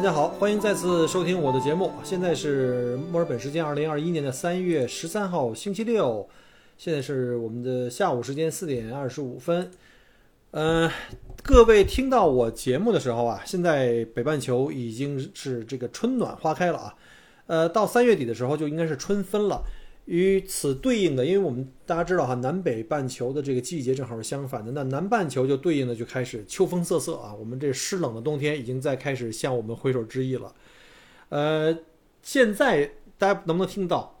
大家好，欢迎再次收听我的节目。现在是墨尔本时间二零二一年的三月十三号星期六，现在是我们的下午时间四点二十五分。嗯，各位听到我节目的时候啊，现在北半球已经是这个春暖花开了啊。呃，到三月底的时候就应该是春分了。与此对应的，因为我们大家知道哈，南北半球的这个季节正好是相反的。那南半球就对应的就开始秋风瑟瑟啊，我们这湿冷的冬天已经在开始向我们挥手致意了。呃，现在大家能不能听到？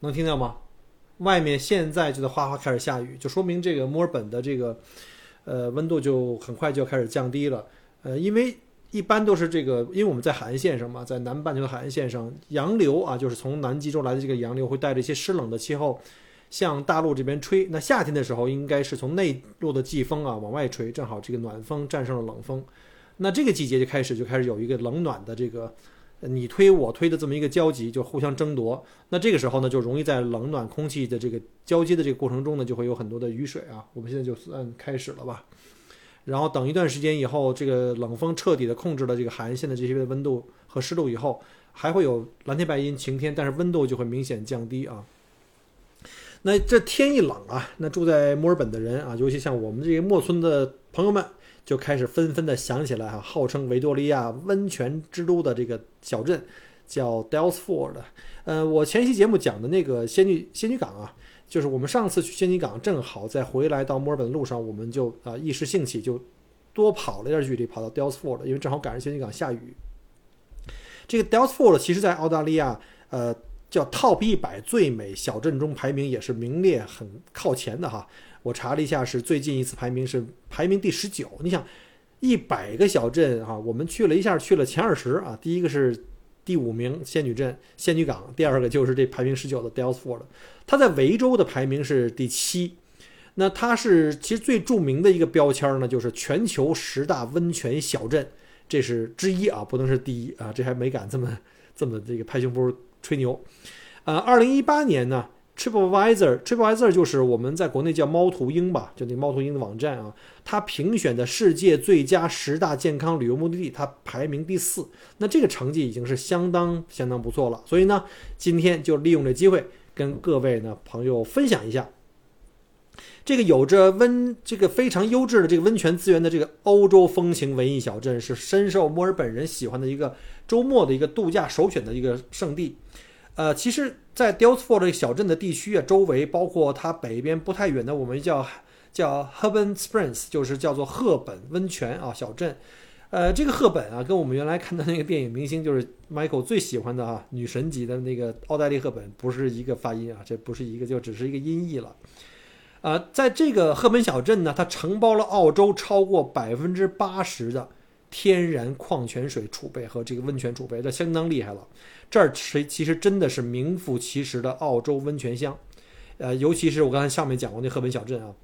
能听到吗？外面现在就在哗哗开始下雨，就说明这个墨尔本的这个呃温度就很快就要开始降低了。呃，因为。一般都是这个，因为我们在海岸线上嘛，在南半球的海岸线上，洋流啊，就是从南极洲来的这个洋流会带着一些湿冷的气候向大陆这边吹。那夏天的时候，应该是从内陆的季风啊往外吹，正好这个暖风战胜了冷风。那这个季节就开始就开始有一个冷暖的这个你推我推的这么一个交集，就互相争夺。那这个时候呢，就容易在冷暖空气的这个交接的这个过程中呢，就会有很多的雨水啊。我们现在就算开始了吧。然后等一段时间以后，这个冷风彻底的控制了这个海岸线的这些温度和湿度以后，还会有蓝天白云、晴天，但是温度就会明显降低啊。那这天一冷啊，那住在墨尔本的人啊，尤其像我们这些墨村的朋友们，就开始纷纷的想起来哈，号称维多利亚温泉之都的这个小镇，叫 Dalesford。呃，我前期节目讲的那个仙女仙女港啊。就是我们上次去仙女港，正好在回来到墨尔本的路上，我们就啊一时兴起就多跑了一点距离，跑到 Dalesford，因为正好赶上仙女港下雨。这个 Dalesford 其实在澳大利亚，呃，叫 Top 一百最美小镇中排名也是名列很靠前的哈。我查了一下，是最近一次排名是排名第十九。你想，一百个小镇哈，我们去了一下，去了前二十啊。第一个是。第五名仙女镇、仙女港，第二个就是这排名十九的 Dellsford，它在维州的排名是第七。那它是其实最著名的一个标签呢，就是全球十大温泉小镇，这是之一啊，不能是第一啊，这还没敢这么这么这个拍胸脯吹牛。呃，二零一八年呢。TripAdvisor，TripAdvisor 就是我们在国内叫猫头鹰吧，就那猫头鹰的网站啊。它评选的世界最佳十大健康旅游目的地，它排名第四。那这个成绩已经是相当相当不错了。所以呢，今天就利用这机会跟各位呢朋友分享一下，这个有着温这个非常优质的这个温泉资源的这个欧洲风情文艺小镇，是深受墨尔本人喜欢的一个周末的一个度假首选的一个圣地。呃，其实，在 Dalesford 这个小镇的地区啊，周围包括它北边不太远的，我们叫叫 Herban Springs，就是叫做赫本温泉啊小镇。呃，这个赫本啊，跟我们原来看的那个电影明星，就是 Michael 最喜欢的啊女神级的那个奥黛丽·赫本，不是一个发音啊，这不是一个，就只是一个音译了。啊，在这个赫本小镇呢，它承包了澳洲超过百分之八十的。天然矿泉水储备和这个温泉储备，这相当厉害了。这儿其其实真的是名副其实的澳洲温泉乡，呃，尤其是我刚才上面讲过那赫本小镇啊，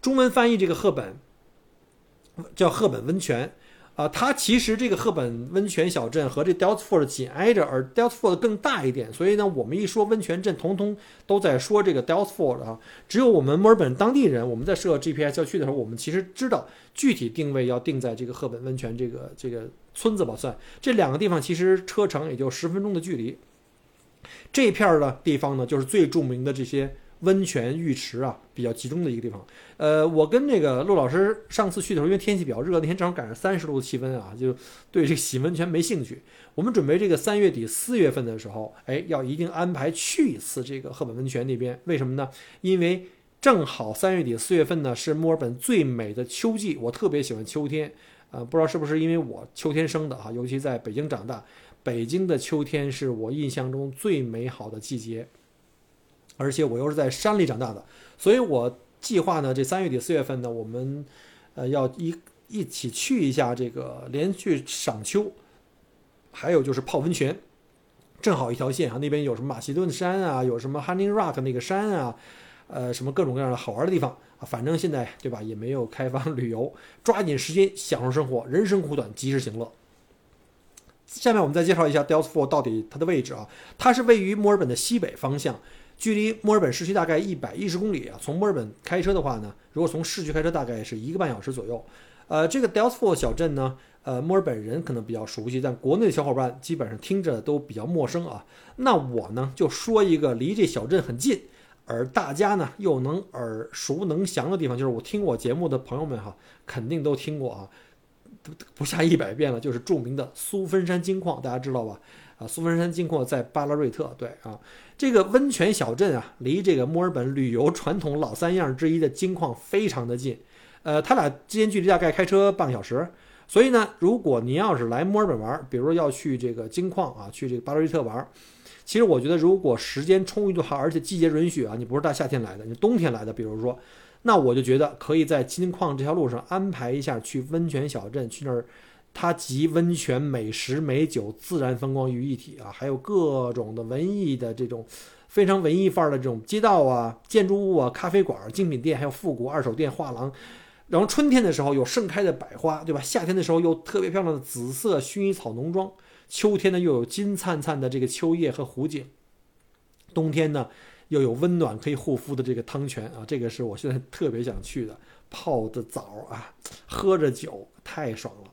中文翻译这个赫本叫赫本温泉。啊，它其实这个赫本温泉小镇和这 Dalesford 紧挨着，而 Dalesford 更大一点，所以呢，我们一说温泉镇，通通都在说这个 Dalesford 啊。只有我们墨尔本当地人，我们在设 GPS 要去的时候，我们其实知道具体定位要定在这个赫本温泉这个这个村子吧，算这两个地方其实车程也就十分钟的距离。这片儿的地方呢，就是最著名的这些。温泉浴池啊，比较集中的一个地方。呃，我跟那个陆老师上次去的时候，因为天气比较热，那天正好赶上三十度的气温啊，就对这个洗温泉没兴趣。我们准备这个三月底四月份的时候，哎，要一定安排去一次这个赫本温泉那边。为什么呢？因为正好三月底四月份呢是墨尔本最美的秋季，我特别喜欢秋天。呃，不知道是不是因为我秋天生的哈，尤其在北京长大，北京的秋天是我印象中最美好的季节。而且我又是在山里长大的，所以我计划呢，这三月底四月份呢，我们，呃，要一一起去一下这个连续赏秋，还有就是泡温泉，正好一条线啊。那边有什么马其顿山啊，有什么 Honey Rock 那个山啊，呃，什么各种各样的好玩的地方啊。反正现在对吧，也没有开放旅游，抓紧时间享受生活，人生苦短，及时行乐。下面我们再介绍一下 Dells Fort 到底它的位置啊，它是位于墨尔本的西北方向，距离墨尔本市区大概一百一十公里啊。从墨尔本开车的话呢，如果从市区开车大概是一个半小时左右。呃，这个 Dells Fort 小镇呢，呃，墨尔本人可能比较熟悉，但国内的小伙伴基本上听着都比较陌生啊。那我呢就说一个离这小镇很近，而大家呢又能耳熟能详的地方，就是我听我节目的朋友们哈，肯定都听过啊。不下一百遍了，就是著名的苏芬山金矿，大家知道吧？啊，苏芬山金矿在巴拉瑞特，对啊，这个温泉小镇啊，离这个墨尔本旅游传统老三样之一的金矿非常的近，呃，它俩之间距离大概开车半个小时，所以呢，如果您要是来墨尔本玩，比如说要去这个金矿啊，去这个巴拉瑞特玩，其实我觉得如果时间充裕的话，而且季节允许啊，你不是大夏天来的，你冬天来的，比如说。那我就觉得可以在金矿这条路上安排一下去温泉小镇，去那儿，它集温泉、美食、美酒、自然风光于一体啊，还有各种的文艺的这种非常文艺范儿的这种街道啊、建筑物啊、咖啡馆、精品店，还有复古二手店、画廊。然后春天的时候有盛开的百花，对吧？夏天的时候有特别漂亮的紫色薰衣草农庄，秋天呢又有金灿灿的这个秋叶和湖景，冬天呢。又有温暖可以护肤的这个汤泉啊，这个是我现在特别想去的，泡着澡啊，喝着酒，太爽了。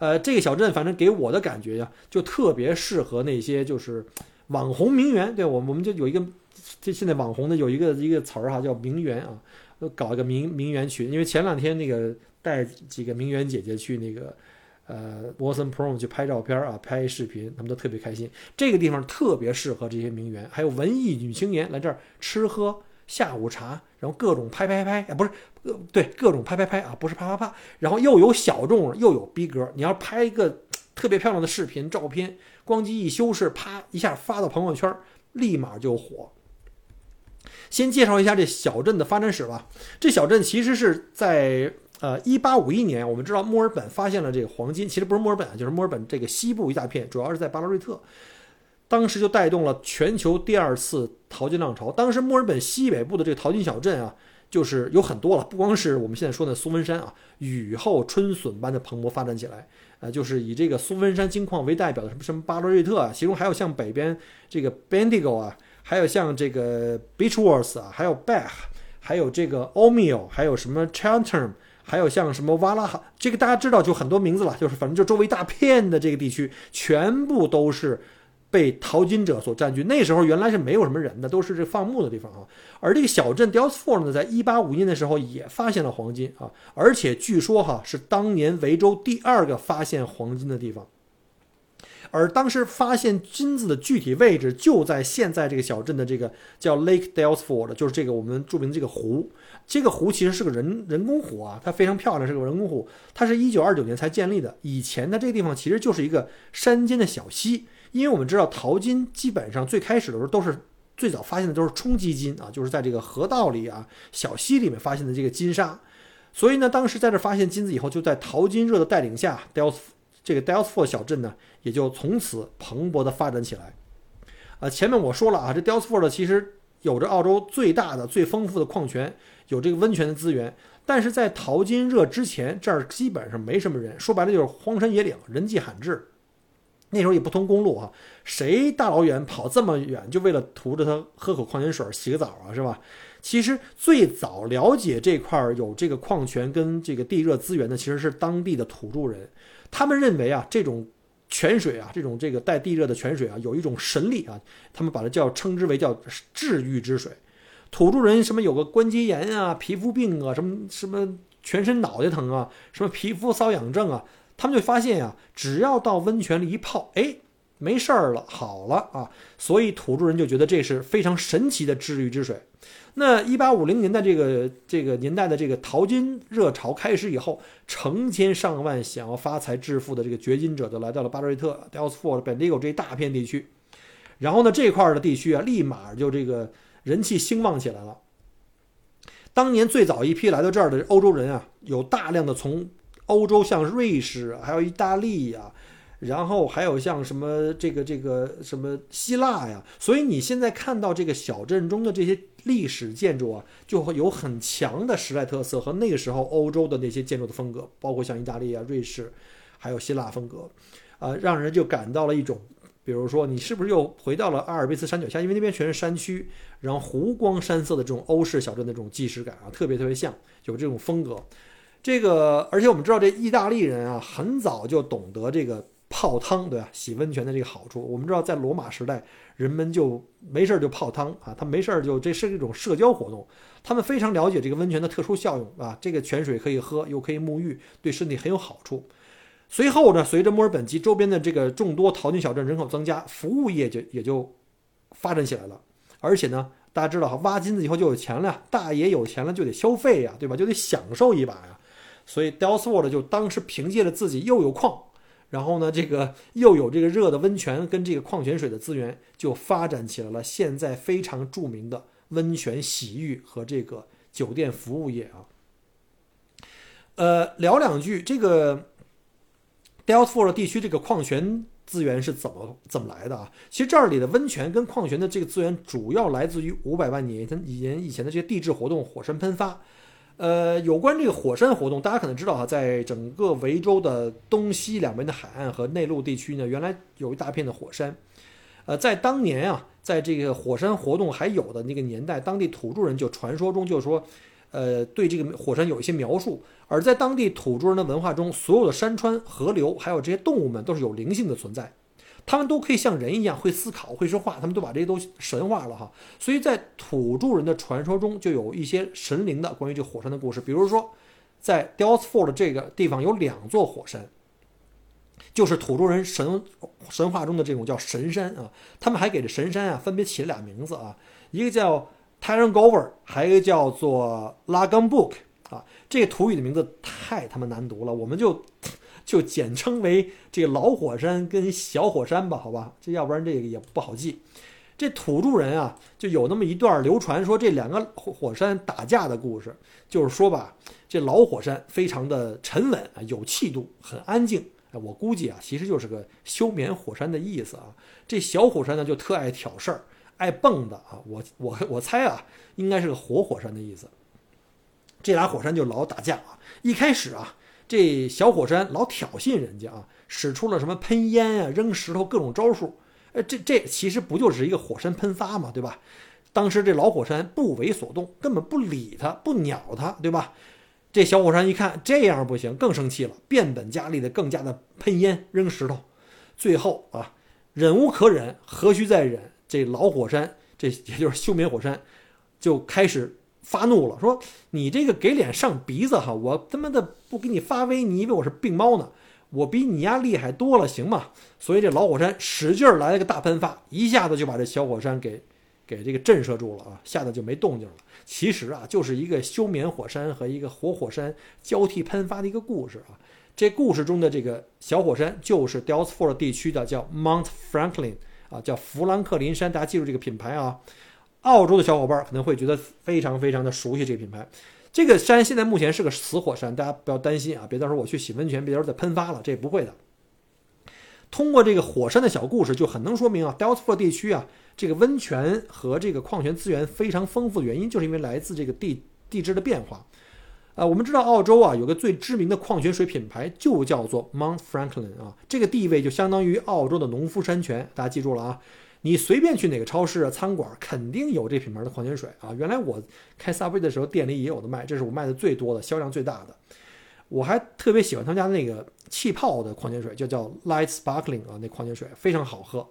呃，这个小镇反正给我的感觉呀，就特别适合那些就是网红名媛。对我，我们就有一个，这现在网红的有一个一个词儿哈，叫名媛啊，搞一个名名媛群。因为前两天那个带几个名媛姐姐去那个。呃 w a s o n Prom 去拍照片啊，拍视频，他们都特别开心。这个地方特别适合这些名媛，还有文艺女青年来这儿吃喝下午茶，然后各种拍拍拍，啊，不是，对，各种拍拍拍啊，不是啪啪啪，然后又有小众，又有逼格。你要拍一个特别漂亮的视频照片，光机一修饰，啪一下发到朋友圈，立马就火。先介绍一下这小镇的发展史吧。这小镇其实是在。呃，一八五一年，我们知道墨尔本发现了这个黄金，其实不是墨尔本啊，就是墨尔本这个西部一大片，主要是在巴拉瑞特，当时就带动了全球第二次淘金浪潮。当时墨尔本西北部的这个淘金小镇啊，就是有很多了，不光是我们现在说的苏芬山啊，雨后春笋般的蓬勃发展起来。呃，就是以这个苏芬山金矿为代表的什么什么巴罗瑞特啊，其中还有像北边这个 Bendigo 啊，还有像这个 Beechworth 啊，还有 Bath，还有这个 Omeo，还有什么 Cheltenham。还有像什么瓦拉哈，这个大家知道就很多名字了，就是反正就周围大片的这个地区，全部都是被淘金者所占据。那时候原来是没有什么人的，都是这放牧的地方啊。而这个小镇 d o s f o r 呢，在一八五一年的时候也发现了黄金啊，而且据说哈是当年维州第二个发现黄金的地方。而当时发现金子的具体位置就在现在这个小镇的这个叫 Lake Delsford，就是这个我们著名的这个湖。这个湖其实是个人人工湖啊，它非常漂亮，是个人工湖。它是一九二九年才建立的。以前的这个地方其实就是一个山间的小溪，因为我们知道淘金基本上最开始的时候都是最早发现的都是冲击金啊，就是在这个河道里啊、小溪里面发现的这个金沙。所以呢，当时在这发现金子以后，就在淘金热的带领下，Dels 这个 Delsford 小镇呢也就从此蓬勃的发展起来。啊，前面我说了啊，这 Delsford 其实有着澳洲最大的、最丰富的矿泉。有这个温泉的资源，但是在淘金热之前，这儿基本上没什么人，说白了就是荒山野岭，人迹罕至。那时候也不通公路啊，谁大老远跑这么远，就为了图着他喝口矿泉水、洗个澡啊，是吧？其实最早了解这块儿有这个矿泉跟这个地热资源的，其实是当地的土著人，他们认为啊，这种泉水啊，这种这个带地热的泉水啊，有一种神力啊，他们把它叫称之为叫治愈之水。土著人什么有个关节炎啊、皮肤病啊、什么什么全身脑袋疼啊、什么皮肤瘙痒症啊，他们就发现啊，只要到温泉里一泡，哎，没事儿了，好了啊。所以土著人就觉得这是非常神奇的治愈之水。那一八五零年代这个这个年代的这个淘金热潮开始以后，成千上万想要发财致富的这个掘金者就来到了巴瑞特、德 f 斯 r d 本迪 o 这一大片地区。然后呢，这块的地区啊，立马就这个。人气兴旺起来了。当年最早一批来到这儿的欧洲人啊，有大量的从欧洲像瑞士，还有意大利呀，然后还有像什么这个这个什么希腊呀，所以你现在看到这个小镇中的这些历史建筑啊，就会有很强的时代特色和那个时候欧洲的那些建筑的风格，包括像意大利啊、瑞士，还有希腊风格，啊，让人就感到了一种。比如说，你是不是又回到了阿尔卑斯山脚下？因为那边全是山区，然后湖光山色的这种欧式小镇的这种既视感啊，特别特别像，有这种风格。这个，而且我们知道，这意大利人啊，很早就懂得这个泡汤，对吧？洗温泉的这个好处。我们知道，在罗马时代，人们就没事儿就泡汤啊，他没事儿就这是一种社交活动，他们非常了解这个温泉的特殊效用啊，这个泉水可以喝，又可以沐浴，对身体很有好处。随后呢，随着墨尔本及周边的这个众多淘金小镇人口增加，服务业就也就发展起来了。而且呢，大家知道哈，挖金子以后就有钱了，大爷有钱了就得消费呀，对吧？就得享受一把呀。所以 Dalesford 就当时凭借着自己又有矿，然后呢，这个又有这个热的温泉跟这个矿泉水的资源，就发展起来了现在非常著名的温泉洗浴和这个酒店服务业啊。呃，聊两句这个。Delftford 地区这个矿泉资源是怎么怎么来的啊？其实这里的温泉跟矿泉的这个资源主要来自于五百万年以前以前的这些地质活动，火山喷发。呃，有关这个火山活动，大家可能知道哈，在整个维州的东西两边的海岸和内陆地区呢，原来有一大片的火山。呃，在当年啊，在这个火山活动还有的那个年代，当地土著人就传说中就说。呃，对这个火山有一些描述，而在当地土著人的文化中，所有的山川、河流，还有这些动物们，都是有灵性的存在，他们都可以像人一样会思考、会说话，他们都把这些都神化了哈。所以在土著人的传说中，就有一些神灵的关于这火山的故事。比如说，在 Dalesford 这个地方有两座火山，就是土著人神神话中的这种叫神山啊。他们还给这神山啊分别起了俩名字啊，一个叫。t y r o n Gover，还有一个叫做 Lagun Book 啊，这个土语的名字太他妈难读了，我们就就简称为这个老火山跟小火山吧，好吧，这要不然这个也不好记。这土著人啊，就有那么一段流传说这两个火山打架的故事，就是说吧，这老火山非常的沉稳啊，有气度，很安静。我估计啊，其实就是个休眠火山的意思啊。这小火山呢，就特爱挑事儿。爱蹦的啊，我我我猜啊，应该是个活火山的意思。这俩火山就老打架啊。一开始啊，这小火山老挑衅人家啊，使出了什么喷烟啊、扔石头各种招数。哎，这这其实不就是一个火山喷发嘛，对吧？当时这老火山不为所动，根本不理他，不鸟他，对吧？这小火山一看这样不行，更生气了，变本加厉的更加的喷烟、扔石头。最后啊，忍无可忍，何须再忍？这老火山，这也就是休眠火山，就开始发怒了，说：“你这个给脸上鼻子哈，我他妈的不给你发威，你以为我是病猫呢？我比你丫厉害多了，行吗？”所以这老火山使劲儿来了个大喷发，一下子就把这小火山给给这个震慑住了啊，吓得就没动静了。其实啊，就是一个休眠火山和一个活火山交替喷发的一个故事啊。这故事中的这个小火山就是 Dalesford 地区的，叫 Mount Franklin。啊，叫弗兰克林山，大家记住这个品牌啊。澳洲的小伙伴可能会觉得非常非常的熟悉这个品牌。这个山现在目前是个死火山，大家不要担心啊，别到时候我去洗温泉，别到时候再喷发了，这不会的。通过这个火山的小故事，就很能说明啊，Delta 地区啊，这个温泉和这个矿泉资源非常丰富的原因，就是因为来自这个地地质的变化。啊，我们知道澳洲啊有个最知名的矿泉水品牌就叫做 Mount Franklin 啊，这个地位就相当于澳洲的农夫山泉。大家记住了啊，你随便去哪个超市啊、餐馆，肯定有这品牌的矿泉水啊。原来我开 Subway 的时候，店里也有的卖，这是我卖的最多的、销量最大的。我还特别喜欢他们家那个气泡的矿泉水，就叫 Light Sparkling 啊，那矿泉水非常好喝。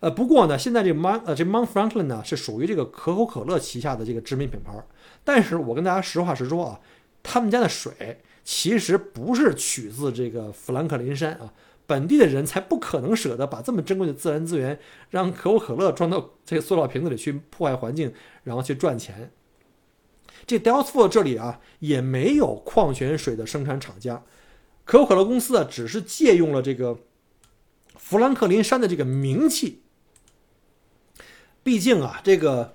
呃，不过呢，现在这 Mount 呃这 Mount Franklin 呢是属于这个可口可乐旗下的这个知名品牌，但是我跟大家实话实说啊。他们家的水其实不是取自这个富兰克林山啊，本地的人才不可能舍得把这么珍贵的自然资源让可口可乐装到这个塑料瓶子里去破坏环境，然后去赚钱。这 Delftford 这里啊也没有矿泉水的生产厂家，可口可乐公司啊只是借用了这个富兰克林山的这个名气。毕竟啊这个。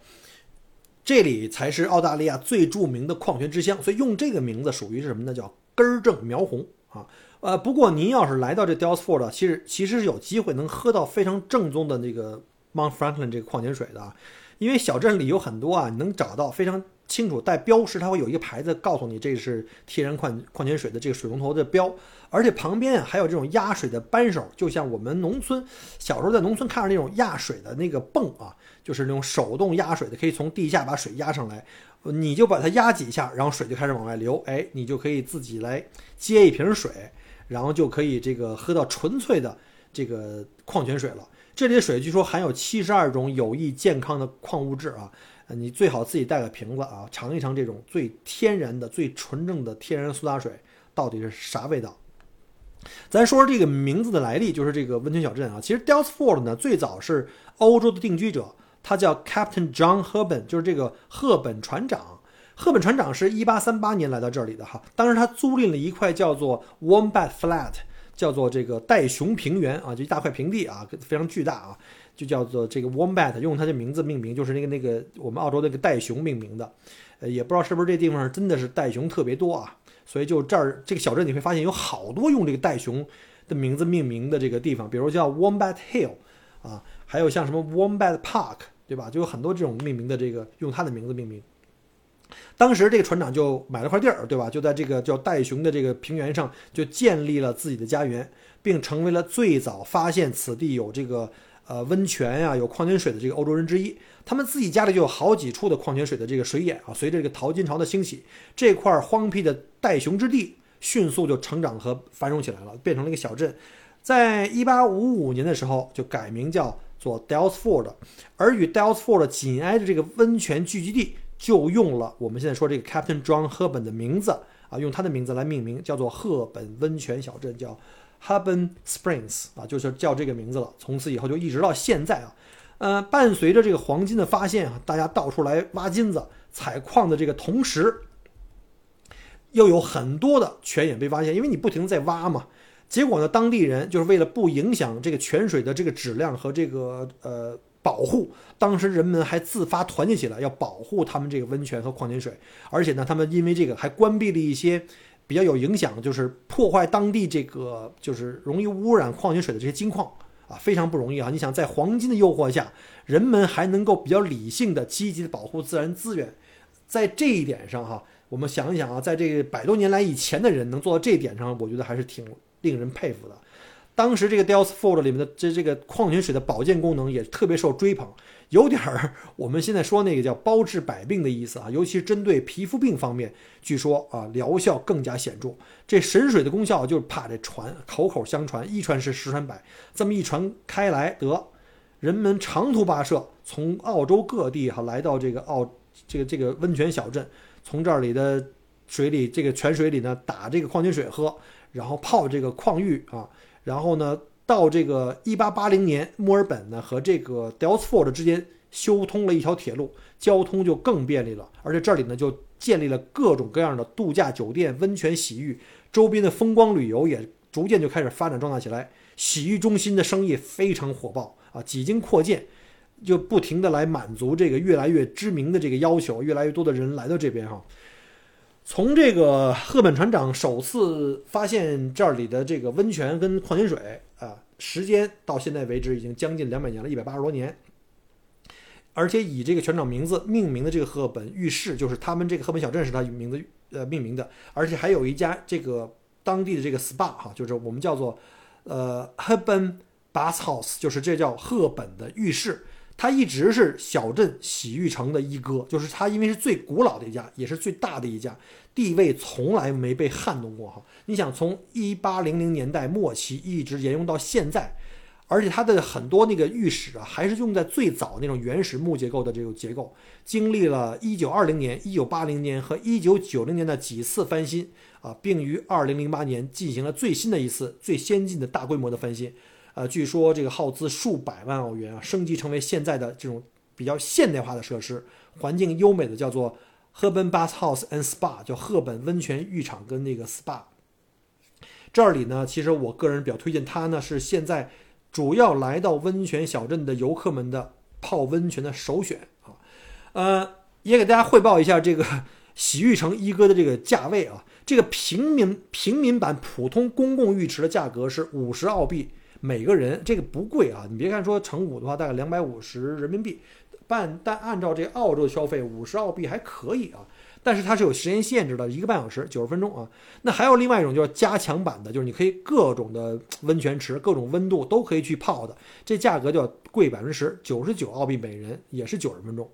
这里才是澳大利亚最著名的矿泉之乡，所以用这个名字属于是什么呢？叫根正苗红啊。呃，不过您要是来到这 Dalesford，其实其实是有机会能喝到非常正宗的那个 Mount Franklin 这个矿泉水的，因为小镇里有很多啊，你能找到非常清楚带标识，它会有一个牌子告诉你这是天然矿矿泉水的这个水龙头的标，而且旁边啊还有这种压水的扳手，就像我们农村小时候在农村看着那种压水的那个泵啊，就是那种手动压水的，可以从地下把水压上来。你就把它压几下，然后水就开始往外流，哎，你就可以自己来接一瓶水，然后就可以这个喝到纯粹的这个矿泉水了。这里的水据说含有七十二种有益健康的矿物质啊，你最好自己带个瓶子啊，尝一尝这种最天然的、最纯正的天然苏打水到底是啥味道。咱说说这个名字的来历，就是这个温泉小镇啊，其实 Dalesford 呢最早是欧洲的定居者。他叫 Captain John Herben，就是这个赫本船长。赫本船长是一八三八年来到这里的哈，当时他租赁了一块叫做 Wombat Flat，叫做这个袋熊平原啊，就一大块平地啊，非常巨大啊，就叫做这个 Wombat，用它的名字命名，就是那个那个我们澳洲那个袋熊命名的。呃，也不知道是不是这地方真的是袋熊特别多啊，所以就这儿这个小镇你会发现有好多用这个袋熊的名字命名的这个地方，比如叫 Wombat Hill 啊。还有像什么 Wombat Park，对吧？就有很多这种命名的这个用他的名字命名。当时这个船长就买了块地儿，对吧？就在这个叫袋熊的这个平原上，就建立了自己的家园，并成为了最早发现此地有这个呃温泉呀、有矿泉水的这个欧洲人之一。他们自己家里就有好几处的矿泉水的这个水眼啊。随着这个淘金潮的兴起，这块荒僻的袋熊之地迅速就成长和繁荣起来了，变成了一个小镇。在一八五五年的时候，就改名叫。做 Dalesford，而与 Dalesford 紧挨着这个温泉聚集地，就用了我们现在说这个 Captain John 赫本的名字啊，用他的名字来命名，叫做赫本温泉小镇，叫 Haben Springs 啊，就是叫这个名字了。从此以后就一直到现在啊，呃，伴随着这个黄金的发现啊，大家到处来挖金子、采矿的这个同时，又有很多的泉眼被发现，因为你不停在挖嘛。结果呢，当地人就是为了不影响这个泉水的这个质量和这个呃保护，当时人们还自发团结起来，要保护他们这个温泉和矿泉水。而且呢，他们因为这个还关闭了一些比较有影响，就是破坏当地这个就是容易污染矿泉水的这些金矿啊，非常不容易啊。你想在黄金的诱惑下，人们还能够比较理性的、积极的保护自然资源，在这一点上哈，我们想一想啊，在这百多年来以前的人能做到这一点上，我觉得还是挺。令人佩服的，当时这个 Dalesford 里面的这这个矿泉水的保健功能也特别受追捧，有点儿我们现在说那个叫包治百病的意思啊，尤其是针对皮肤病方面，据说啊疗效更加显著。这神水的功效就是怕这传，口口相传，一传十，十传百，这么一传开来，得人们长途跋涉，从澳洲各地哈来到这个澳这个这个温泉小镇，从这里的水里这个泉水里呢打这个矿泉水喝。然后泡这个矿浴啊，然后呢，到这个一八八零年，墨尔本呢和这个 Dalesford 之间修通了一条铁路，交通就更便利了。而且这里呢就建立了各种各样的度假酒店、温泉洗浴，周边的风光旅游也逐渐就开始发展壮大起来。洗浴中心的生意非常火爆啊，几经扩建，就不停的来满足这个越来越知名的这个要求，越来越多的人来到这边哈。从这个赫本船长首次发现这里的这个温泉跟矿泉水啊，时间到现在为止已经将近两百年了，一百八十多年。而且以这个船长名字命名的这个赫本浴室，就是他们这个赫本小镇是他名字呃命名的。而且还有一家这个当地的这个 SPA 哈，就是我们叫做呃 Herben Bath House，就是这叫赫本的浴室。它一直是小镇洗浴城的一哥，就是它，因为是最古老的一家，也是最大的一家，地位从来没被撼动过哈。你想从一八零零年代末期一直沿用到现在，而且它的很多那个浴室啊，还是用在最早那种原始木结构的这种结构，经历了一九二零年、一九八零年和一九九零年的几次翻新啊，并于二零零八年进行了最新的一次最先进的大规模的翻新。呃，据说这个耗资数百万澳元啊，升级成为现在的这种比较现代化的设施，环境优美的叫做赫本 Bath House and Spa，叫赫本温泉浴场跟那个 SPA。这里呢，其实我个人比较推荐它呢，是现在主要来到温泉小镇的游客们的泡温泉的首选啊。呃，也给大家汇报一下这个。洗浴城一哥的这个价位啊，这个平民平民版普通公共浴池的价格是五十澳币每个人，这个不贵啊。你别看说乘五的话大概两百五十人民币，但但按照这澳洲的消费五十澳币还可以啊。但是它是有时间限制的，一个半小时，九十分钟啊。那还有另外一种就是加强版的，就是你可以各种的温泉池、各种温度都可以去泡的，这价格就要贵百分之十，九十九澳币每人，也是九十分钟。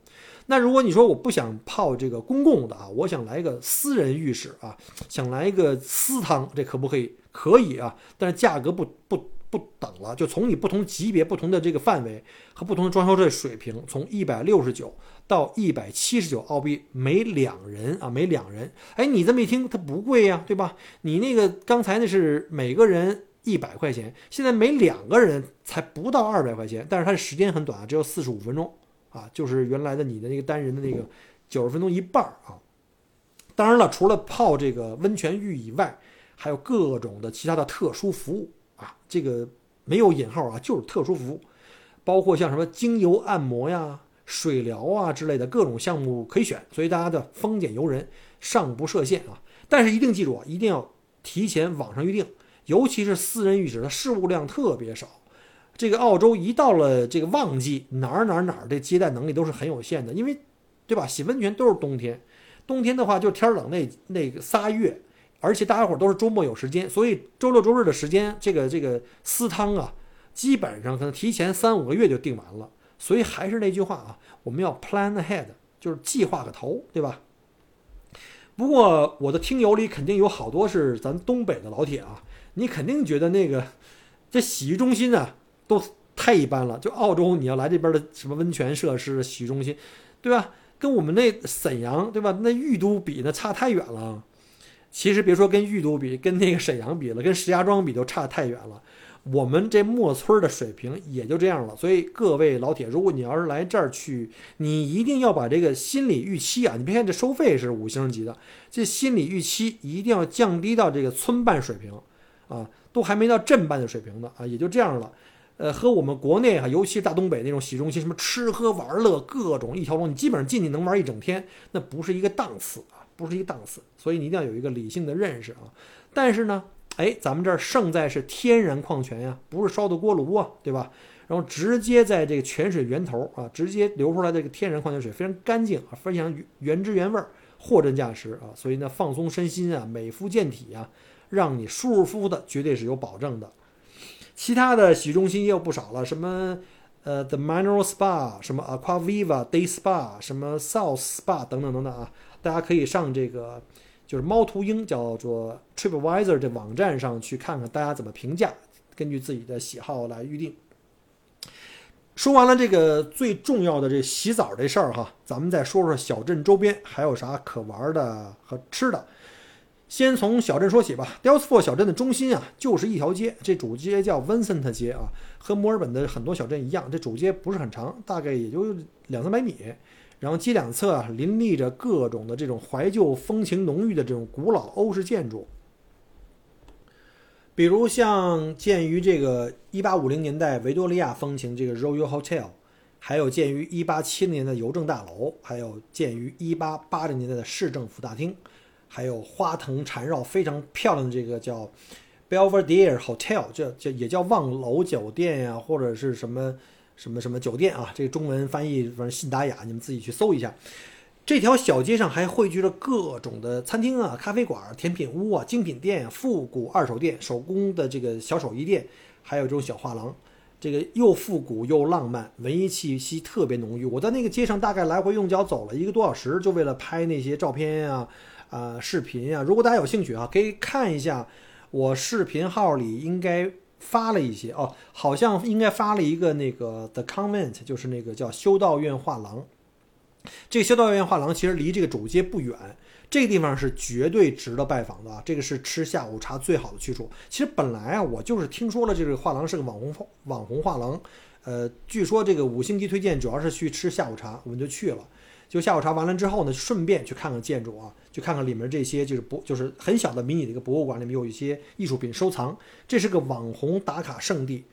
那如果你说我不想泡这个公共的啊，我想来一个私人浴室啊，想来一个私汤，这可不可以？可以啊，但是价格不不。不等了，就从你不同级别、不同的这个范围和不同的装修这水平，从一百六十九到一百七十九澳币每两人啊，每两人。哎，你这么一听，它不贵呀，对吧？你那个刚才那是每个人一百块钱，现在每两个人才不到二百块钱，但是它的时间很短啊，只有四十五分钟啊，就是原来的你的那个单人的那个九十分钟一半啊。当然了，除了泡这个温泉浴以外，还有各种的其他的特殊服务。啊，这个没有引号啊，就是特殊服务，包括像什么精油按摩呀、水疗啊之类的各种项目可以选，所以大家的丰俭由人，上不设限啊。但是一定记住啊，一定要提前网上预定，尤其是私人浴室，它事务量特别少。这个澳洲一到了这个旺季，哪儿哪儿哪儿的接待能力都是很有限的，因为对吧？洗温泉都是冬天，冬天的话就天冷那那个仨月。而且大家伙都是周末有时间，所以周六周日的时间，这个这个私汤啊，基本上可能提前三五个月就订完了。所以还是那句话啊，我们要 plan ahead，就是计划个头，对吧？不过我的听友里肯定有好多是咱东北的老铁啊，你肯定觉得那个这洗浴中心啊都太一般了。就澳洲你要来这边的什么温泉设施、洗浴中心，对吧？跟我们那沈阳，对吧？那玉都比那差太远了。其实别说跟玉都比，跟那个沈阳比了，跟石家庄比都差太远了。我们这墨村的水平也就这样了。所以各位老铁，如果你要是来这儿去，你一定要把这个心理预期啊，你别看这收费是五星级的，这心理预期一定要降低到这个村办水平啊，都还没到镇办的水平呢啊，也就这样了。呃，和我们国内啊，尤其是大东北那种洗中心，什么吃喝玩乐各种一条龙，你基本上进去能玩一整天，那不是一个档次啊。不是一个档次，所以你一定要有一个理性的认识啊。但是呢，哎，咱们这儿胜在是天然矿泉呀，不是烧的锅炉啊，对吧？然后直接在这个泉水源头啊，直接流出来这个天然矿泉水非常干净啊，非常原汁原味儿，货真价实啊。所以呢，放松身心啊，美肤健体啊，让你舒舒服服的，绝对是有保证的。其他的洗浴中心也有不少了，什么呃 The Mineral Spa，什么 Aqua Viva Day Spa，什么 South Spa 等等等等啊。大家可以上这个就是猫头鹰叫做 TripAdvisor 这网站上去看看大家怎么评价，根据自己的喜好来预定。说完了这个最重要的这洗澡这事儿哈，咱们再说说小镇周边还有啥可玩的和吃的。先从小镇说起吧 d e l s f o r 小镇的中心啊就是一条街，这主街叫 Vincent 街啊，和墨尔本的很多小镇一样，这主街不是很长，大概也就两三百米。然后街两侧啊，林立着各种的这种怀旧风情浓郁的这种古老欧式建筑，比如像建于这个1850年代维多利亚风情这个 Royal Hotel，还有建于1870年的邮政大楼，还有建于1880年代的市政府大厅，还有花藤缠绕非常漂亮的这个叫 Belvedere Hotel，这这也叫望楼酒店呀，或者是什么。什么什么酒店啊？这个中文翻译反正信达雅，你们自己去搜一下。这条小街上还汇聚着各种的餐厅啊、咖啡馆、甜品屋啊、精品店、复古二手店、手工的这个小手艺店，还有这种小画廊。这个又复古又浪漫，文艺气息特别浓郁。我在那个街上大概来回用脚走了一个多小时，就为了拍那些照片呀、啊视频呀。如果大家有兴趣啊，可以看一下我视频号里应该。发了一些哦，好像应该发了一个那个 The Convent，就是那个叫修道院画廊。这个修道院画廊其实离这个主街不远，这个地方是绝对值得拜访的啊！这个是吃下午茶最好的去处。其实本来啊，我就是听说了这个画廊是个网红网红画廊，呃，据说这个五星级推荐主要是去吃下午茶，我们就去了。就下午茶完了之后呢，顺便去看看建筑啊，去看看里面这些就是博，就是很小的迷你的一个博物馆，里面有一些艺术品收藏。这是个网红打卡圣地，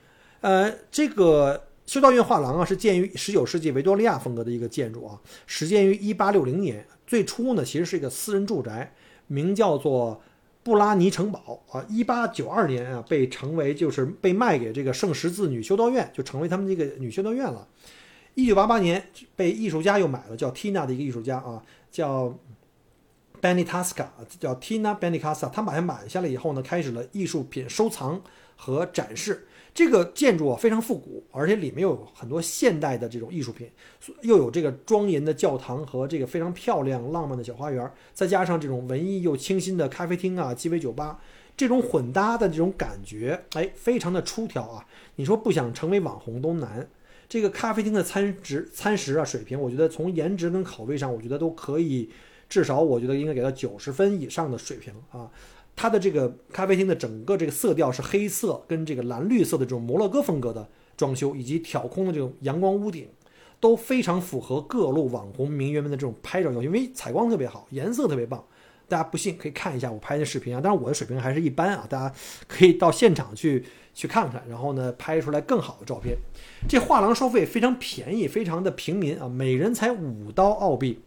呃，这个修道院画廊啊是建于十九世纪维多利亚风格的一个建筑啊，始建于一八六零年。最初呢，其实是一个私人住宅，名叫做布拉尼城堡啊。一八九二年啊，被成为就是被卖给这个圣十字女修道院，就成为他们这个女修道院了。一九八八年被艺术家又买了，叫 Tina 的一个艺术家啊，叫 Benitaska，叫 Tina Benitaska。他把它买下来以后呢，开始了艺术品收藏和展示。这个建筑啊非常复古，而且里面有很多现代的这种艺术品，又有这个庄严的教堂和这个非常漂亮浪漫的小花园，再加上这种文艺又清新的咖啡厅啊、鸡尾酒吧，这种混搭的这种感觉，哎，非常的出挑啊！你说不想成为网红都难。这个咖啡厅的餐食餐食啊水平，我觉得从颜值跟口味上，我觉得都可以，至少我觉得应该给到九十分以上的水平啊。它的这个咖啡厅的整个这个色调是黑色跟这个蓝绿色的这种摩洛哥风格的装修，以及挑空的这种阳光屋顶，都非常符合各路网红名媛们的这种拍照要求，因为采光特别好，颜色特别棒。大家不信可以看一下我拍的视频啊，当然我的水平还是一般啊，大家可以到现场去去看看，然后呢拍出来更好的照片。这画廊收费非常便宜，非常的平民啊，每人才五刀澳币，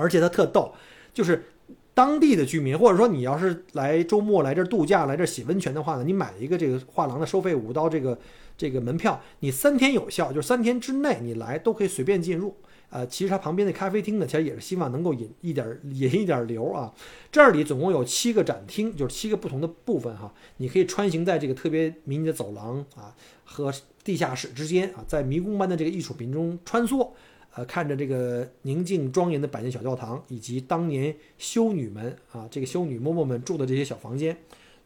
而且它特逗，就是。当地的居民，或者说你要是来周末来这儿度假、来这儿洗温泉的话呢，你买一个这个画廊的收费五刀这个这个门票，你三天有效，就是三天之内你来都可以随便进入。呃，其实它旁边的咖啡厅呢，其实也是希望能够引一点引一点流啊。这里总共有七个展厅，就是七个不同的部分哈，你可以穿行在这个特别迷你的走廊啊和地下室之间啊，在迷宫般的这个艺术品中穿梭。呃，看着这个宁静庄严的百年小教堂，以及当年修女们啊，这个修女嬷嬷们住的这些小房间，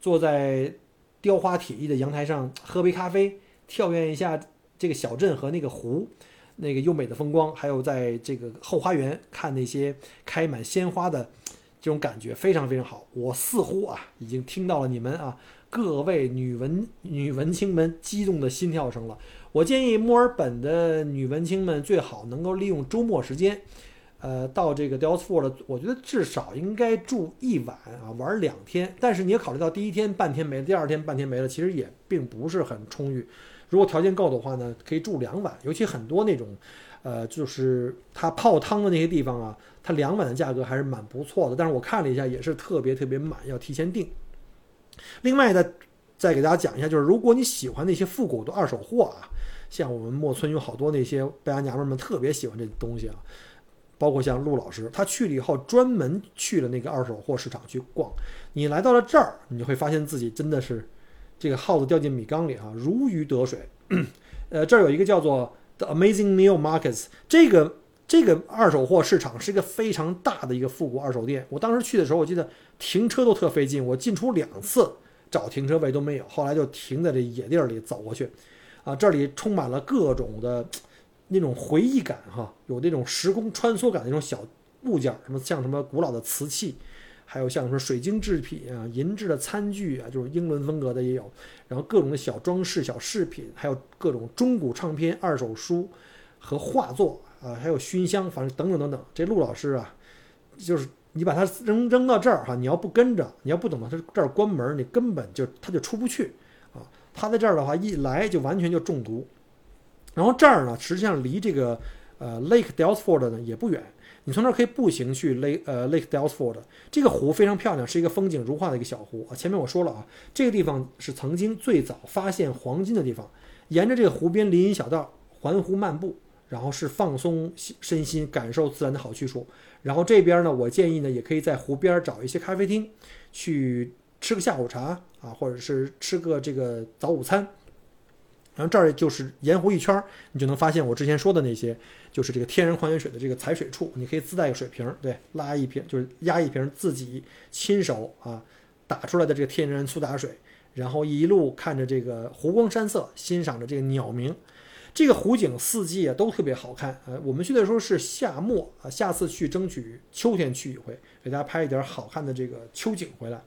坐在雕花铁艺的阳台上喝杯咖啡，跳跃一下这个小镇和那个湖，那个优美的风光，还有在这个后花园看那些开满鲜花的这种感觉，非常非常好。我似乎啊，已经听到了你们啊各位女文女文青们激动的心跳声了。我建议墨尔本的女文青们最好能够利用周末时间，呃，到这个 Dalesford，我觉得至少应该住一晚啊，玩两天。但是你也考虑到第一天半天没了，第二天半天没了，其实也并不是很充裕。如果条件够的话呢，可以住两晚。尤其很多那种，呃，就是它泡汤的那些地方啊，它两晚的价格还是蛮不错的。但是我看了一下，也是特别特别满，要提前订。另外呢，再给大家讲一下，就是如果你喜欢那些复古的二手货啊。像我们莫村有好多那些白家娘们们特别喜欢这东西啊，包括像陆老师，他去了以后专门去了那个二手货市场去逛。你来到了这儿，你就会发现自己真的是这个耗子掉进米缸里啊，如鱼得水。呃，这儿有一个叫做 The Amazing Meal Markets，这个这个二手货市场是一个非常大的一个复古二手店。我当时去的时候，我记得停车都特费劲，我进出两次找停车位都没有，后来就停在这野地儿里走过去。啊，这里充满了各种的那种回忆感哈，有那种时空穿梭感的那种小物件，什么像什么古老的瓷器，还有像什么水晶制品啊、银质的餐具啊，就是英伦风格的也有，然后各种的小装饰、小饰品，还有各种中古唱片、二手书和画作啊，还有熏香，反正等等等等。这陆老师啊，就是你把它扔扔到这儿哈，你要不跟着，你要不等到它这儿关门，你根本就它就出不去。啊。它在这儿的话，一来就完全就中毒。然后这儿呢，实际上离这个呃 Lake Dalesford 呢也不远，你从这儿可以步行去 Lake 呃 Lake Dalesford。这个湖非常漂亮，是一个风景如画的一个小湖啊。前面我说了啊，这个地方是曾经最早发现黄金的地方。沿着这个湖边林荫小道环湖漫步，然后是放松身心、感受自然的好去处。然后这边呢，我建议呢，也可以在湖边找一些咖啡厅去。吃个下午茶啊，或者是吃个这个早午餐，然后这儿就是沿湖一圈，你就能发现我之前说的那些，就是这个天然矿泉水的这个采水处，你可以自带个水瓶，对，拉一瓶就是压一瓶自己亲手啊打出来的这个天然苏打水，然后一路看着这个湖光山色，欣赏着这个鸟鸣，这个湖景四季啊都特别好看啊。我们去的时候是夏末啊，下次去争取秋天去一回，给大家拍一点好看的这个秋景回来。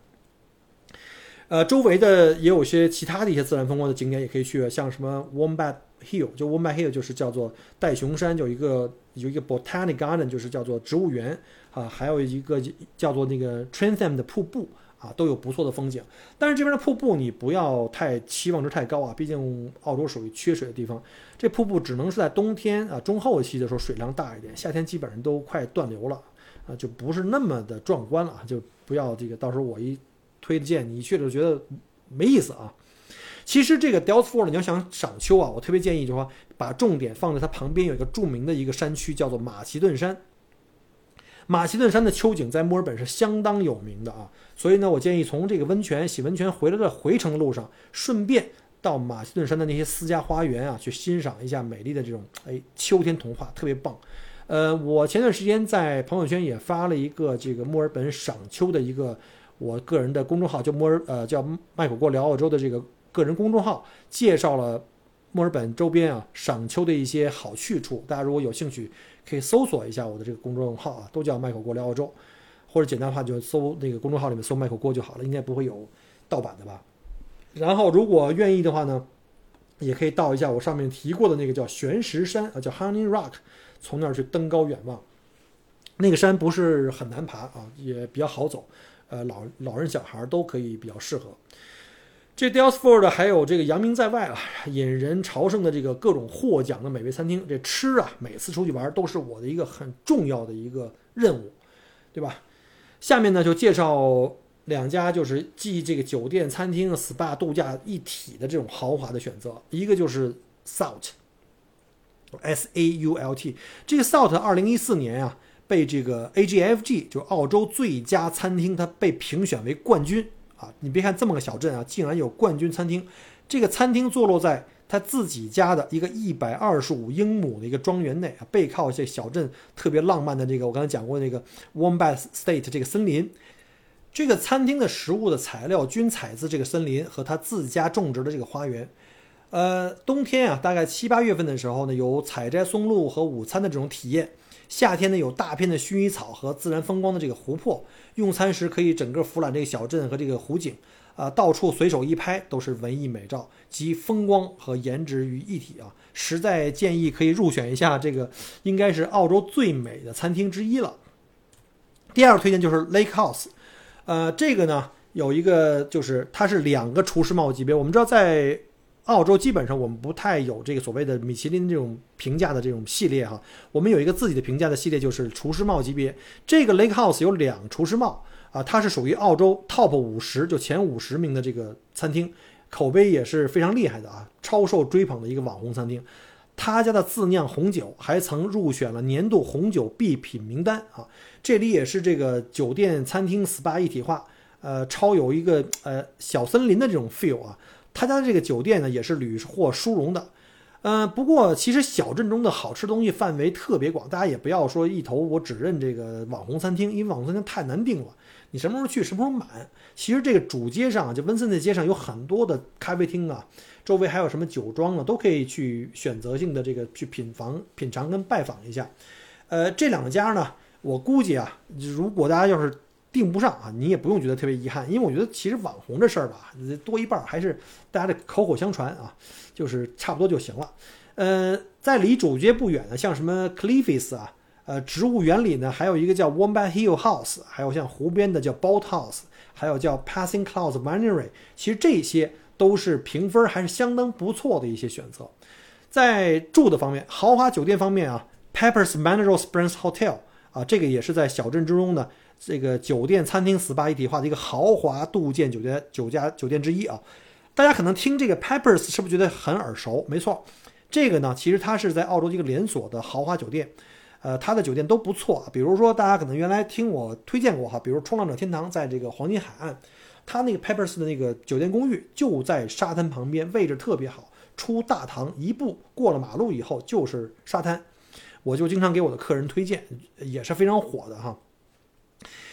呃，周围的也有些其他的一些自然风光的景点也可以去，像什么 Wombat Hill，就 Wombat Hill 就是叫做袋熊山，有一个有一个 Botanic Garden，就是叫做植物园啊，还有一个叫做那个 trantham 的瀑布啊，都有不错的风景。但是这边的瀑布你不要太期望值太高啊，毕竟澳洲属于缺水的地方，这瀑布只能是在冬天啊中后期的时候水量大一点，夏天基本上都快断流了啊，就不是那么的壮观了，就不要这个到时候我一推荐你去了觉得没意思啊。其实这个 Delta Four 你要想赏秋啊，我特别建议就是说把重点放在它旁边有一个著名的一个山区叫做马其顿山。马其顿山的秋景在墨尔本是相当有名的啊，所以呢，我建议从这个温泉洗温泉回来的回程路上，顺便到马其顿山的那些私家花园啊，去欣赏一下美丽的这种哎秋天童话，特别棒。呃，我前段时间在朋友圈也发了一个这个墨尔本赏秋的一个我个人的公众号，叫墨尔呃叫麦口锅聊澳洲的这个个人公众号，介绍了墨尔本周边啊赏秋的一些好去处，大家如果有兴趣。可以搜索一下我的这个公众号啊，都叫麦口锅聊澳洲，或者简单的话就搜那个公众号里面搜麦口锅就好了，应该不会有盗版的吧。然后如果愿意的话呢，也可以到一下我上面提过的那个叫玄石山啊，叫 Honey Rock，从那儿去登高远望。那个山不是很难爬啊，也比较好走，呃，老老人小孩都可以比较适合。这 Dalesford 还有这个扬名在外啊，引人朝圣的这个各种获奖的美味餐厅。这吃啊，每次出去玩都是我的一个很重要的一个任务，对吧？下面呢就介绍两家，就是既这个酒店、餐厅、SPA、度假一体的这种豪华的选择。一个就是 Salt，S A U L T。这个 Salt 二零一四年啊，被这个 A G F G 就澳洲最佳餐厅，它被评选为冠军。啊，你别看这么个小镇啊，竟然有冠军餐厅。这个餐厅坐落在他自己家的一个一百二十五英亩的一个庄园内啊，背靠这小镇特别浪漫的这个我刚才讲过那个 Wombat State 这个森林。这个餐厅的食物的材料均采自这个森林和他自家种植的这个花园。呃，冬天啊，大概七八月份的时候呢，有采摘松露和午餐的这种体验。夏天呢，有大片的薰衣草和自然风光的这个湖泊。用餐时可以整个俯览这个小镇和这个湖景，啊，到处随手一拍都是文艺美照，集风光和颜值于一体啊！实在建议可以入选一下这个，应该是澳洲最美的餐厅之一了。第二个推荐就是 Lake House，呃，这个呢有一个就是它是两个厨师帽级别。我们知道在澳洲基本上我们不太有这个所谓的米其林这种评价的这种系列哈，我们有一个自己的评价的系列，就是厨师帽级别。这个 Lake House 有两厨师帽啊，它是属于澳洲 Top 五十就前五十名的这个餐厅，口碑也是非常厉害的啊，超受追捧的一个网红餐厅。他家的自酿红酒还曾入选了年度红酒必品名单啊。这里也是这个酒店、餐厅、SPA 一体化，呃，超有一个呃小森林的这种 feel 啊。他家的这个酒店呢，也是屡获殊荣的，呃，不过其实小镇中的好吃东西范围特别广，大家也不要说一头我只认这个网红餐厅，因为网红餐厅太难定了，你什么时候去什么时候满。其实这个主街上，就温森的街上有很多的咖啡厅啊，周围还有什么酒庄啊，都可以去选择性的这个去品房品尝跟拜访一下。呃，这两家呢，我估计啊，如果大家要是。订不上啊，你也不用觉得特别遗憾，因为我觉得其实网红这事儿吧，多一半还是大家的口口相传啊，就是差不多就行了。呃，在离主街不远的，像什么 Cliffs 啊，呃，植物园里呢，还有一个叫 Wombat Hill House，还有像湖边的叫 Boat House，还有叫 Passing Clouds Winery，其实这些都是评分还是相当不错的一些选择。在住的方面，豪华酒店方面啊，Peppers Mineral Springs Hotel 啊，这个也是在小镇之中呢。这个酒店、餐厅、SPA 一体化的一个豪华度假酒店、酒家酒店之一啊，大家可能听这个 Peppers 是不是觉得很耳熟？没错，这个呢，其实它是在澳洲一个连锁的豪华酒店，呃，它的酒店都不错。比如说，大家可能原来听我推荐过哈，比如冲浪者天堂在这个黄金海岸，它那个 Peppers 的那个酒店公寓就在沙滩旁边，位置特别好，出大堂一步过了马路以后就是沙滩，我就经常给我的客人推荐，也是非常火的哈。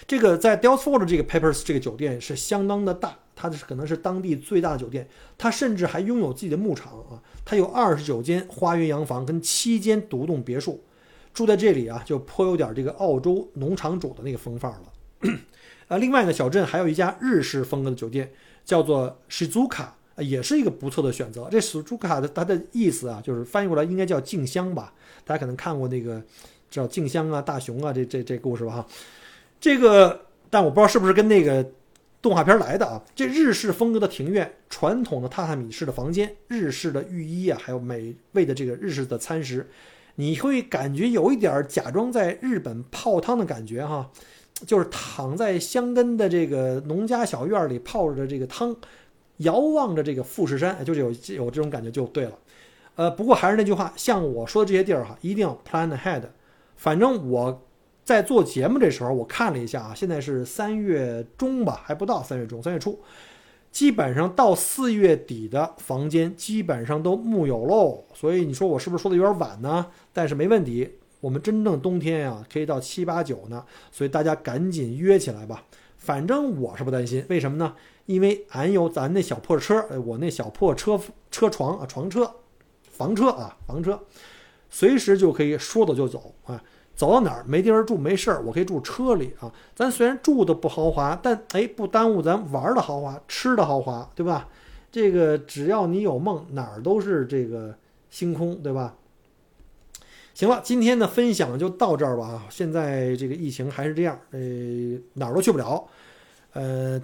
这个在 Dalesford 这个 Papers 这个酒店是相当的大，它是可能是当地最大的酒店，它甚至还拥有自己的牧场啊，它有二十九间花园洋房跟七间独栋别墅，住在这里啊就颇有点这个澳洲农场主的那个风范了。呃，另外呢，小镇还有一家日式风格的酒店，叫做 Shizuka，也是一个不错的选择。这 Shizuka 的它的意思啊，就是翻译过来应该叫静香吧，大家可能看过那个叫静香啊、大雄啊这这这故事吧哈。这个，但我不知道是不是跟那个动画片来的啊。这日式风格的庭院，传统的榻榻米式的房间，日式的浴衣啊，还有美味的这个日式的餐食，你会感觉有一点假装在日本泡汤的感觉哈，就是躺在香根的这个农家小院里泡着的这个汤，遥望着这个富士山，就是有有这种感觉就对了。呃，不过还是那句话，像我说的这些地儿哈，一定要 plan ahead。反正我在做节目这时候，我看了一下啊，现在是三月中吧，还不到三月中，三月初，基本上到四月底的房间基本上都木有喽。所以你说我是不是说的有点晚呢？但是没问题，我们真正冬天呀，可以到七八九呢。所以大家赶紧约起来吧。反正我是不担心，为什么呢？因为俺有咱那小破车，我那小破车车床啊，床车。房车啊，房车，随时就可以说走就走啊，走到哪儿没地儿住没事儿，我可以住车里啊。咱虽然住的不豪华，但哎不耽误咱玩的豪华，吃的豪华，对吧？这个只要你有梦，哪儿都是这个星空，对吧？行了，今天的分享就到这儿吧啊。现在这个疫情还是这样，呃，哪儿都去不了，呃。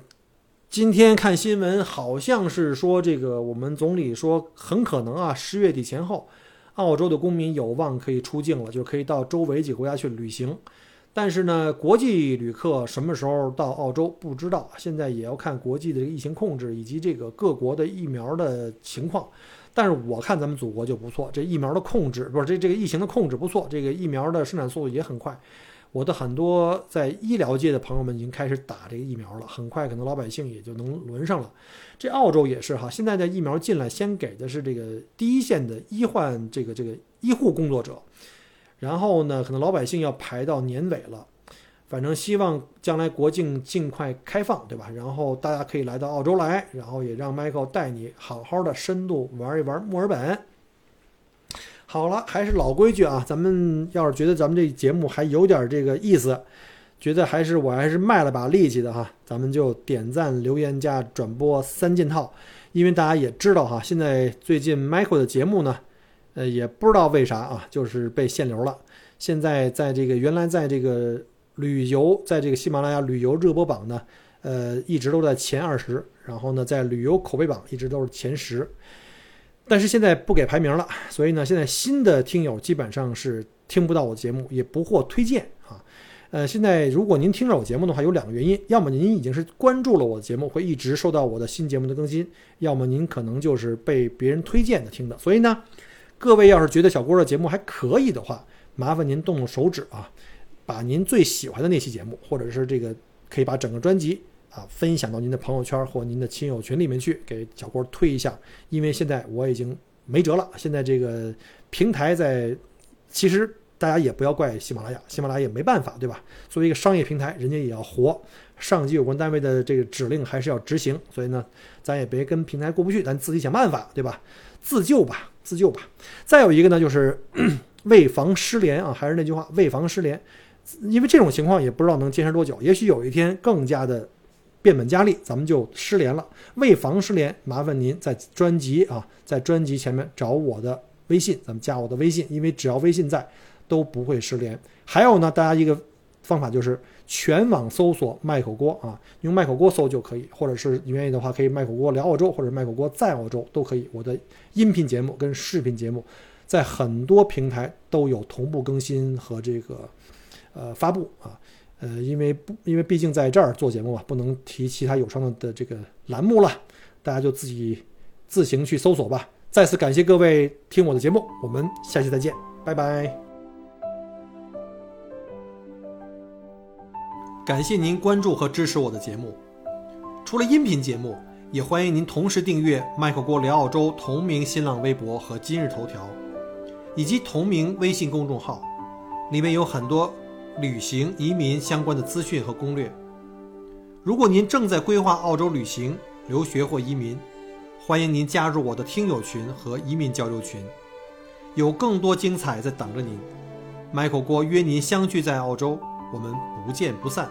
今天看新闻，好像是说这个我们总理说很可能啊，十月底前后，澳洲的公民有望可以出境了，就可以到周围几个国家去旅行。但是呢，国际旅客什么时候到澳洲不知道，现在也要看国际的疫情控制以及这个各国的疫苗的情况。但是我看咱们祖国就不错，这疫苗的控制不是这这个疫情的控制不错，这个疫苗的生产速度也很快。我的很多在医疗界的朋友们已经开始打这个疫苗了，很快可能老百姓也就能轮上了。这澳洲也是哈，现在的疫苗进来先给的是这个第一线的医患这个这个医护工作者，然后呢，可能老百姓要排到年尾了。反正希望将来国境尽快开放，对吧？然后大家可以来到澳洲来，然后也让 Michael 带你好好的深度玩一玩墨尔本。好了，还是老规矩啊！咱们要是觉得咱们这节目还有点这个意思，觉得还是我还是卖了把力气的哈，咱们就点赞、留言加转播三件套。因为大家也知道哈，现在最近 Michael 的节目呢，呃，也不知道为啥啊，就是被限流了。现在在这个原来在这个旅游，在这个喜马拉雅旅游热播榜呢，呃，一直都在前二十，然后呢，在旅游口碑榜一直都是前十。但是现在不给排名了，所以呢，现在新的听友基本上是听不到我节目，也不获推荐啊。呃，现在如果您听着我节目的话，有两个原因：要么您已经是关注了我的节目，会一直收到我的新节目的更新；要么您可能就是被别人推荐的听的。所以呢，各位要是觉得小郭的节目还可以的话，麻烦您动动手指啊，把您最喜欢的那期节目，或者是这个可以把整个专辑。啊，分享到您的朋友圈或您的亲友群里面去，给小郭推一下。因为现在我已经没辙了，现在这个平台在，其实大家也不要怪喜马拉雅，喜马拉雅也没办法，对吧？作为一个商业平台，人家也要活，上级有关单位的这个指令还是要执行。所以呢，咱也别跟平台过不去，咱自己想办法，对吧？自救吧，自救吧。再有一个呢，就是 为防失联啊，还是那句话，为防失联，因为这种情况也不知道能坚持多久，也许有一天更加的。变本加厉，咱们就失联了。为防失联，麻烦您在专辑啊，在专辑前面找我的微信，咱们加我的微信，因为只要微信在，都不会失联。还有呢，大家一个方法就是全网搜索“麦口锅”啊，用“麦口锅”搜就可以，或者是你愿意的话，可以“麦口锅聊澳洲”或者“麦口锅在澳洲”都可以。我的音频节目跟视频节目在很多平台都有同步更新和这个呃发布啊。呃，因为不，因为毕竟在这儿做节目嘛，不能提其他有声的的这个栏目了，大家就自己自行去搜索吧。再次感谢各位听我的节目，我们下期再见，拜拜。感谢您关注和支持我的节目，除了音频节目，也欢迎您同时订阅“麦克郭聊澳洲”同名新浪微博和今日头条，以及同名微信公众号，里面有很多。旅行、移民相关的资讯和攻略。如果您正在规划澳洲旅行、留学或移民，欢迎您加入我的听友群和移民交流群，有更多精彩在等着您。Michael 郭约您相聚在澳洲，我们不见不散。